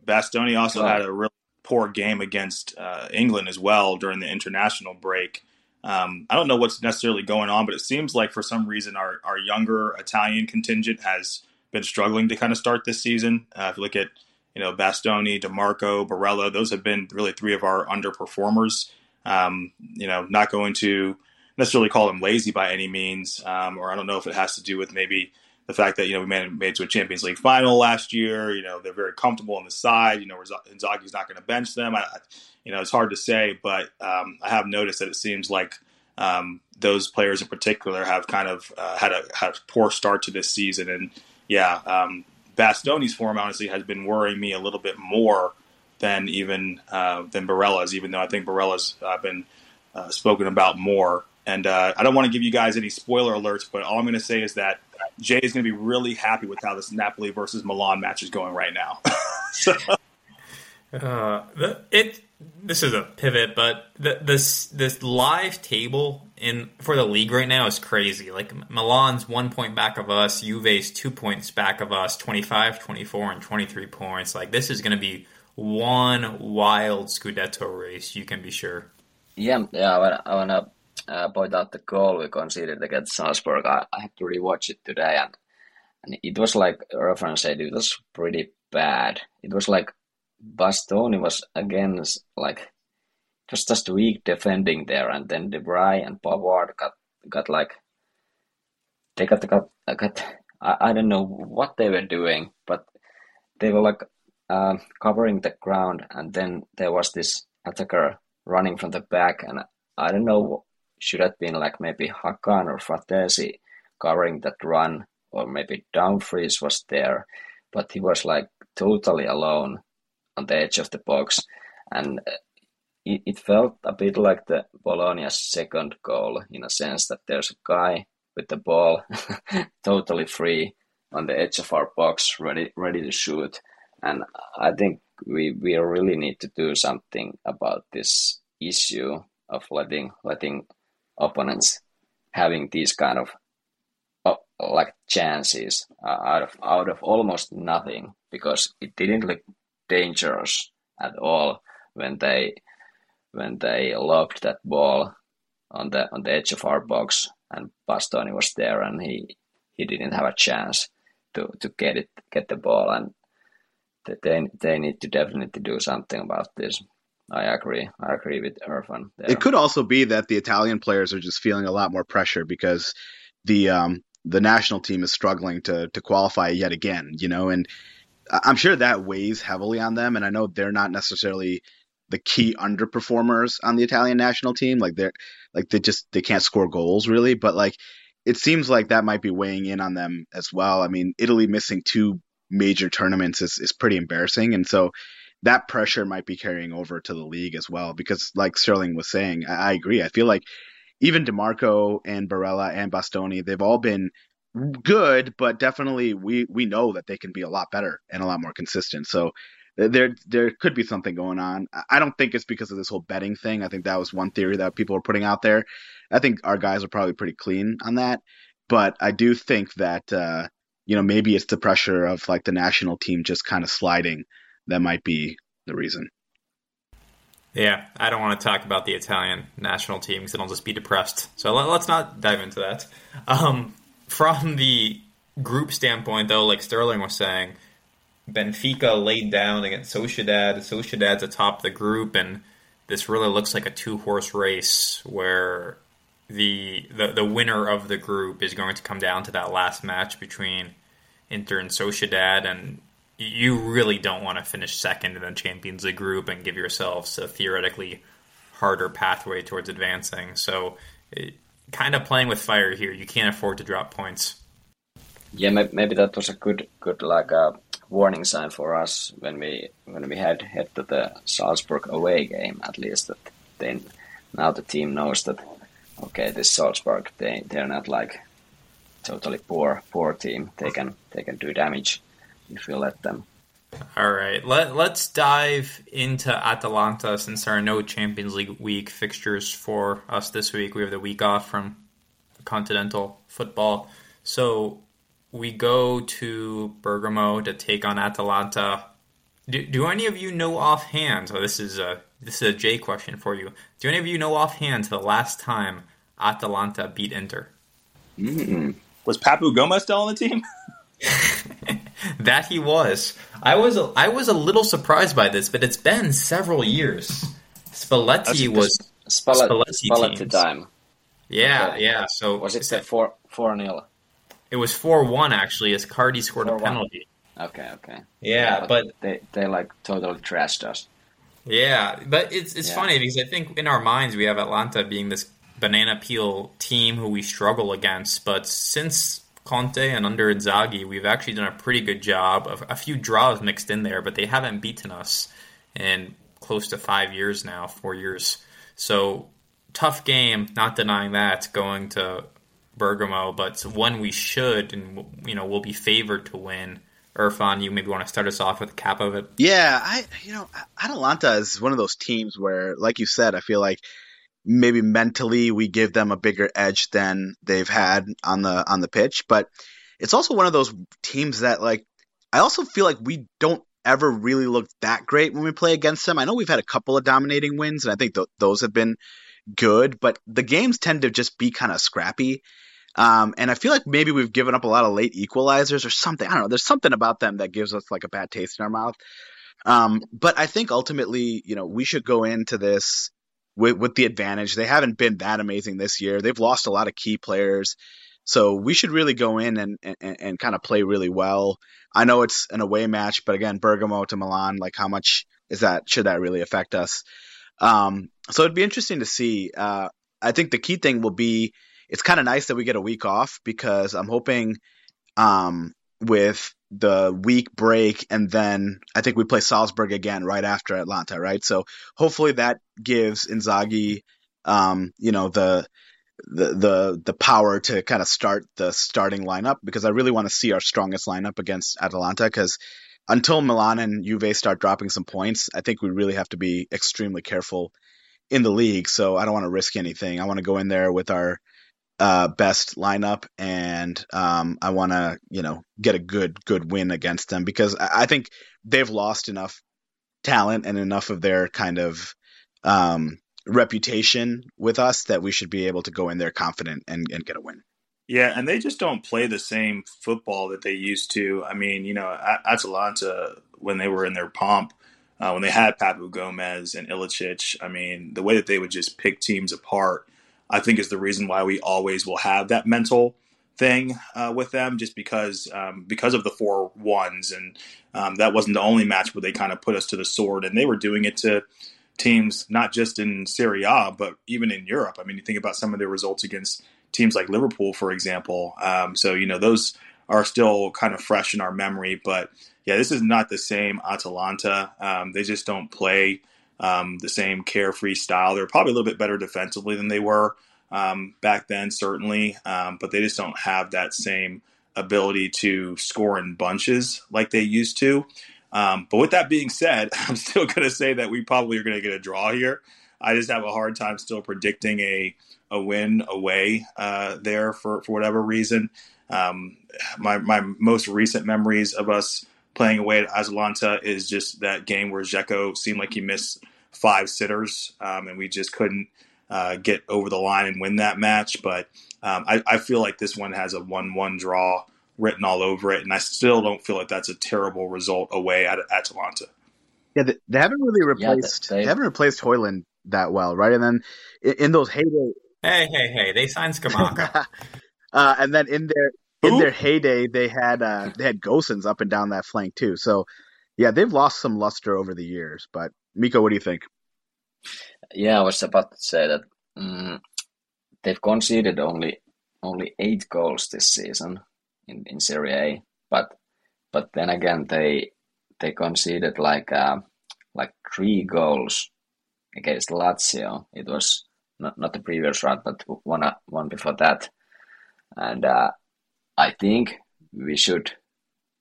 Bastoni. Also had a really poor game against uh, England as well during the international break. Um, I don't know what's necessarily going on, but it seems like for some reason our, our younger Italian contingent has been struggling to kind of start this season. Uh, if you look at you know, Bastoni, Dimarco, Barella, those have been really three of our underperformers. Um, you know, not going to necessarily call them lazy by any means, um, or I don't know if it has to do with maybe the fact that you know we made, made to a Champions League final last year. You know, they're very comfortable on the side. You know, Inzaghi's not going to bench them. I, you know, it's hard to say, but um, I have noticed that it seems like um, those players in particular have kind of uh, had a had a poor start to this season, and yeah, um, Bastoni's form honestly has been worrying me a little bit more than even uh, than Barella's, even though I think Barella's uh, been uh, spoken about more. And uh, I don't want to give you guys any spoiler alerts, but all I'm going to say is that Jay is going to be really happy with how this Napoli versus Milan match is going right now. so. Uh, it this is a pivot, but the, this this live table in for the league right now is crazy. Like Milan's one point back of us, Juve's two points back of us, 25, 24, and 23 points. Like this is going to be one wild Scudetto race, you can be sure. Yeah, yeah, I want to uh, point out the goal we conceded against Salzburg. I, I had to rewatch it today, and and it was like Irfan said, it was pretty bad. It was like Bastoni was against like it was just weak defending there, and then De Vrij and Pavard got got like they got got got I, I don't know what they were doing, but they were like uh, covering the ground, and then there was this attacker running from the back, and I don't know should have been like maybe Hakan or Frattesi covering that run, or maybe Dumfries was there, but he was like totally alone on the edge of the box, and uh, it, it felt a bit like the Bologna's second goal in a sense that there's a guy with the ball totally free on the edge of our box, ready ready to shoot. And I think we we really need to do something about this issue of letting letting opponents having these kind of uh, like chances uh, out of out of almost nothing because it didn't look dangerous at all when they when they lobbed that ball on the on the edge of our box and Bastoni was there and he he didn't have a chance to, to get it get the ball and they they need to definitely do something about this. I agree. I agree with Irfan. It could also be that the Italian players are just feeling a lot more pressure because the um, the national team is struggling to to qualify yet again. You know, and I'm sure that weighs heavily on them. And I know they're not necessarily the key underperformers on the Italian national team. Like they're like they just they can't score goals really, but like it seems like that might be weighing in on them as well. I mean, Italy missing two major tournaments is is pretty embarrassing, and so that pressure might be carrying over to the league as well. Because like Sterling was saying, I, I agree. I feel like even Dimarco and Barella and Bastoni, they've all been good, but definitely we we know that they can be a lot better and a lot more consistent. So there there could be something going on. I don't think it's because of this whole betting thing. I think that was one theory that people were putting out there. I think our guys are probably pretty clean on that, but I do think that uh, you know maybe it's the pressure of like the national team just kind of sliding that might be the reason. Yeah, I don't want to talk about the Italian national team because I'll just be depressed. So let, us not dive into that. Um, from the group standpoint, though, like Sterling was saying, Benfica laid down against Sociedad. Sociedad's atop the group, and this really looks like a two horse race where the, the the winner of the group is going to come down to that last match between Inter and Sociedad, and you really don't want to finish second in the Champions League group and give yourselves a theoretically harder pathway towards advancing. So, it, kind of playing with fire here. You can't afford to drop points. Yeah, maybe that was a good, good like a uh, warning sign for us when we when we had head to the Salzburg away game. At least that then now the team knows that okay, this Salzburg they they're not like totally poor poor team. They can they can do damage if you let them. All right, let let's dive into Atalanta since there are no Champions League week fixtures for us this week. We have the week off from continental football, so we go to Bergamo to take on Atalanta. Do, do any of you know offhand? So this is a this is a J question for you. Do any of you know offhand the last time Atalanta beat Inter? Mm-hmm. Was Papu Gomez still on the team? that he was. I was a, I was a little surprised by this, but it's been several years. Spalletti was Spalletti, Spalletti time. Yeah, okay. yeah. So was it the four four nil? It was four one actually, Icardi scored 4-1. a penalty. Okay, okay. Yeah, yeah but, but, they they like totally trashed us. Yeah, but it's it's yeah. funny because I think in our minds we have Atalanta being this banana peel team who we struggle against, but since Conte and under Inzaghi, we've actually done a pretty good job of a few draws mixed in there, but they haven't beaten us in close to five years now, four years. So tough game, not denying that, going to Bergamo, but one we should and you know will be favored to win. Irfan, you maybe want to start us off with a cap of it. Yeah, I you know Atalanta is one of those teams where, like you said, I feel like maybe mentally we give them a bigger edge than they've had on the on the pitch but it's also one of those teams that like I also feel like we don't ever really look that great when we play against them. I know we've had a couple of dominating wins and I think th- those have been good, but the games tend to just be kind of scrappy. Um, and I feel like maybe we've given up a lot of late equalizers or something. I don't know. There's something about them that gives us like a bad taste in our mouth. Um, but I think ultimately, you know, we should go into this with, with the advantage. They haven't been that amazing this year. They've lost a lot of key players. So we should really go in and, and, and kind of play really well. I know it's an away match, but again, Bergamo to Milan, like how much is that? Should that really affect us? Um, so it'd be interesting to see. Uh, I think the key thing will be it's kind of nice that we get a week off because I'm hoping um, with the week break and then I think we play Salzburg again right after Atalanta, right? So hopefully that gives Inzaghi, um, you know, the the the the power to kind of start the starting lineup because I really want to see our strongest lineup against Atalanta because until Milan and Juve start dropping some points, I think we really have to be extremely careful in the league. So I don't want to risk anything. I want to go in there with our uh, best lineup, and um, I want to you know get a good good win against them because I, I think they've lost enough talent and enough of their kind of um, reputation with us that we should be able to go in there confident and, and get a win. Yeah, and they just don't play the same football that they used to. I mean, you know, Atalanta when they were in their pomp, uh, when they had Papu Gomez and Ilicic, I mean, the way that they would just pick teams apart, I think is the reason why we always will have that mental thing uh, with them, just because um, because of the four ones, and um, that wasn't the only match where they kind of put us to the sword, and they were doing it to teams not just in Serie A but even in Europe. I mean, you think about some of their results against teams like Liverpool, for example. Um, so you know those are still kind of fresh in our memory, but yeah, this is not the same Atalanta. Um, they just don't play um, the same carefree style. They're probably a little bit better defensively than they were um, back then, certainly, um, but they just don't have that same ability to score in bunches like they used to. Um, but with that being said, I'm still going to say that we probably are going to get a draw here. I just have a hard time still predicting a a win away uh, there for, for whatever reason. Um, my my most recent memories of us playing away at Atalanta is just that game where Dzeko seemed like he missed five sitters, um, and we just couldn't uh, get over the line and win that match. But um, I, I, feel like this one has a one-one draw written all over it, and I still don't feel like that's a terrible result away at Atalanta. Yeah, they, they haven't really replaced. Yeah, they, they, haven't replaced Højlund that well, right? And then in, in those heyday. Hey, hey, hey! They signed Scamacca. uh, and then in their in their heyday, they had uh, they had Gosens up and down that flank too. So yeah, they've lost some luster over the years. But Miko, what do you think? Yeah, I was about to say that um, they've conceded only only eight goals this season in, in Serie A, but but then again they they conceded like uh, like three goals against Lazio. It was not, not the previous round, but one uh, one before that, and uh, I think we should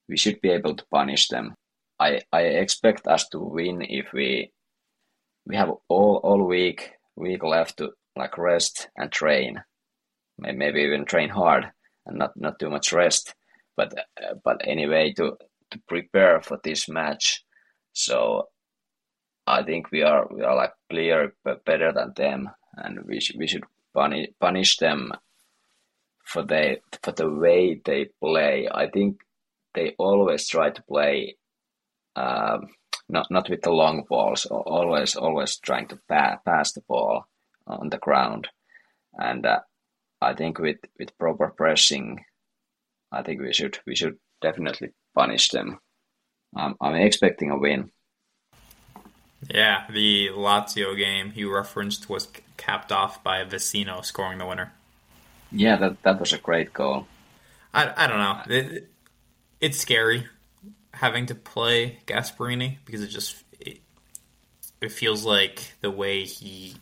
we should be able to punish them. I I expect us to win if we we have all all week week left to like rest and train, maybe even train hard and not not too much rest. But uh, but anyway, to to prepare for this match, so I think we are we are like clear better than them, and we we should punish punish them for the for the way they play. I think they always try to play uh, not not with the long balls, always always trying to pa- pass the ball on the ground, and uh, I think with with proper pressing, I think we should we should definitely punish them. Um, I'm expecting a win. Yeah, the Lazio game you referenced was capped off by Vecino scoring the winner. Yeah, that that was a great goal. I, I don't know. It, it's scary having to play Gasperini because it just it, it feels like the way he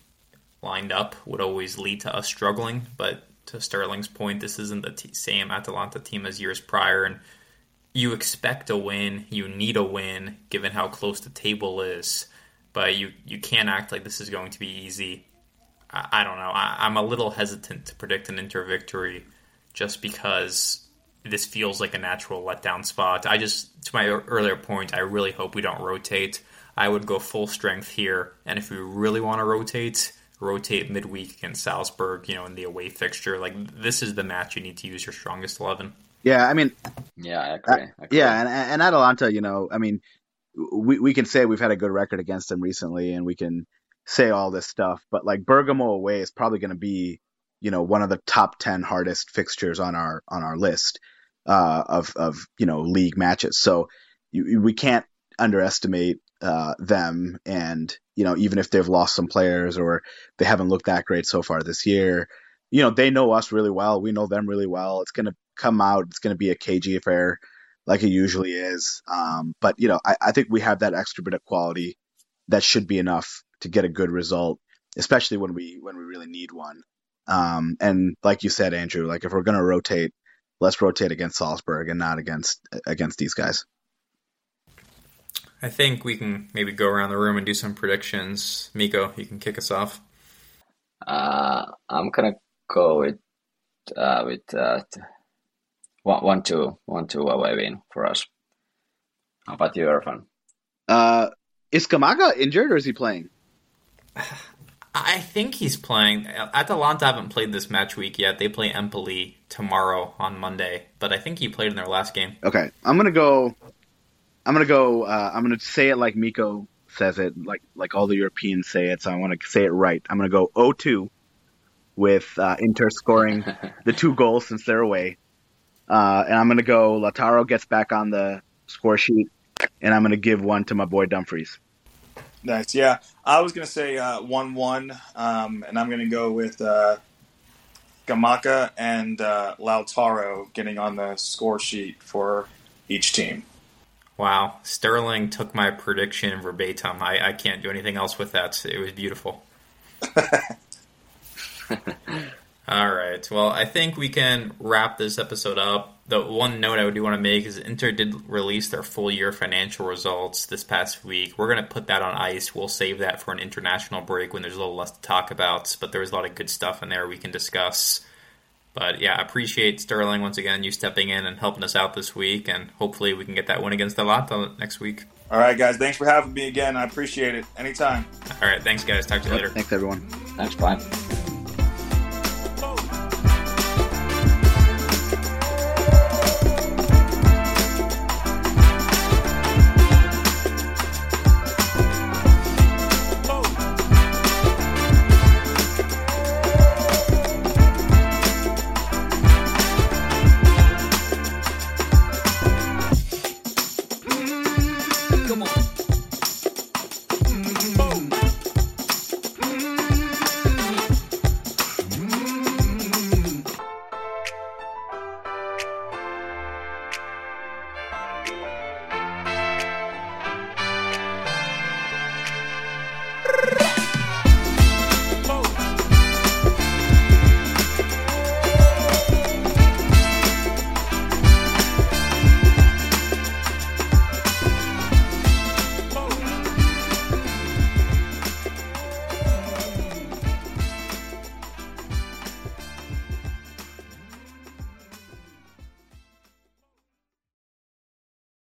lined up would always lead to us struggling. But to Sterling's point, this isn't the t- same Atalanta team as years prior, and you expect a win, you need a win given how close the table is, but you you can't act like this is going to be easy. I, I don't know. I, I'm a little hesitant to predict an Inter victory just because this feels like a natural letdown spot. I just, to my earlier point, I really hope we don't rotate. I would go full strength here, and if we really want to rotate, rotate midweek against Salzburg, you know, in the away fixture. Like this is the match you need to use your strongest eleven. Yeah, I mean, yeah, I agree. Uh, I agree. yeah, and and Atalanta, you know, I mean, we we can say we've had a good record against them recently, and we can say all this stuff, but like Bergamo away is probably going to be, you know, one of the top ten hardest fixtures on our on our list uh, of of you know league matches. So you, we can't underestimate uh, them, and you know, even if they've lost some players or they haven't looked that great so far this year, you know, they know us really well. We know them really well. It's going to come out. It's going to be a cagey affair like it usually is. Um, but you know, I, I think we have that extra bit of quality that should be enough to get a good result, especially when we when we really need one. Um, and like you said, Andrew, like if we're going to rotate, let's rotate against Salzburg and not against against these guys. I think we can maybe go around the room and do some predictions. Miko, you can kick us off. Uh, I'm gonna go with uh, with uh, one, one two one two away win for us. How about you, Irfan? Uh, is Scamacca injured or is he playing? I think he's playing. Atalanta haven't played this match week yet. They play Empoli tomorrow on Monday, but I think he played in their last game. Okay, I'm gonna go. I'm gonna go. Uh, I'm gonna say it like Miko says it, like like all the Europeans say it. So I want to say it right. I'm gonna go 0-2 with uh, Inter scoring the two goals since they're away, uh, and I'm gonna go. Lautaro gets back on the score sheet, and I'm gonna give one to my boy Dumfries. Nice. Yeah, I was gonna say uh, one-one, um, and I'm gonna go with uh, Scamacca and uh, Lautaro getting on the score sheet for each team. Wow, Sterling took my prediction verbatim. I, I can't do anything else with that. It was beautiful. All right. Well, I think we can wrap this episode up. The one note I do want to make is Inter did release their full year financial results this past week. We're going to put that on ice. We'll save that for an international break when there's a little less to talk about, but there was a lot of good stuff in there we can discuss. But yeah, I appreciate Sterling once again you stepping in and helping us out this week, and hopefully we can get that win against the Atalanta next week. All right, guys. Thanks for having me again. I appreciate it. Anytime. All right. Thanks, guys. Talk to you later. Thanks, everyone. Thanks. Bye.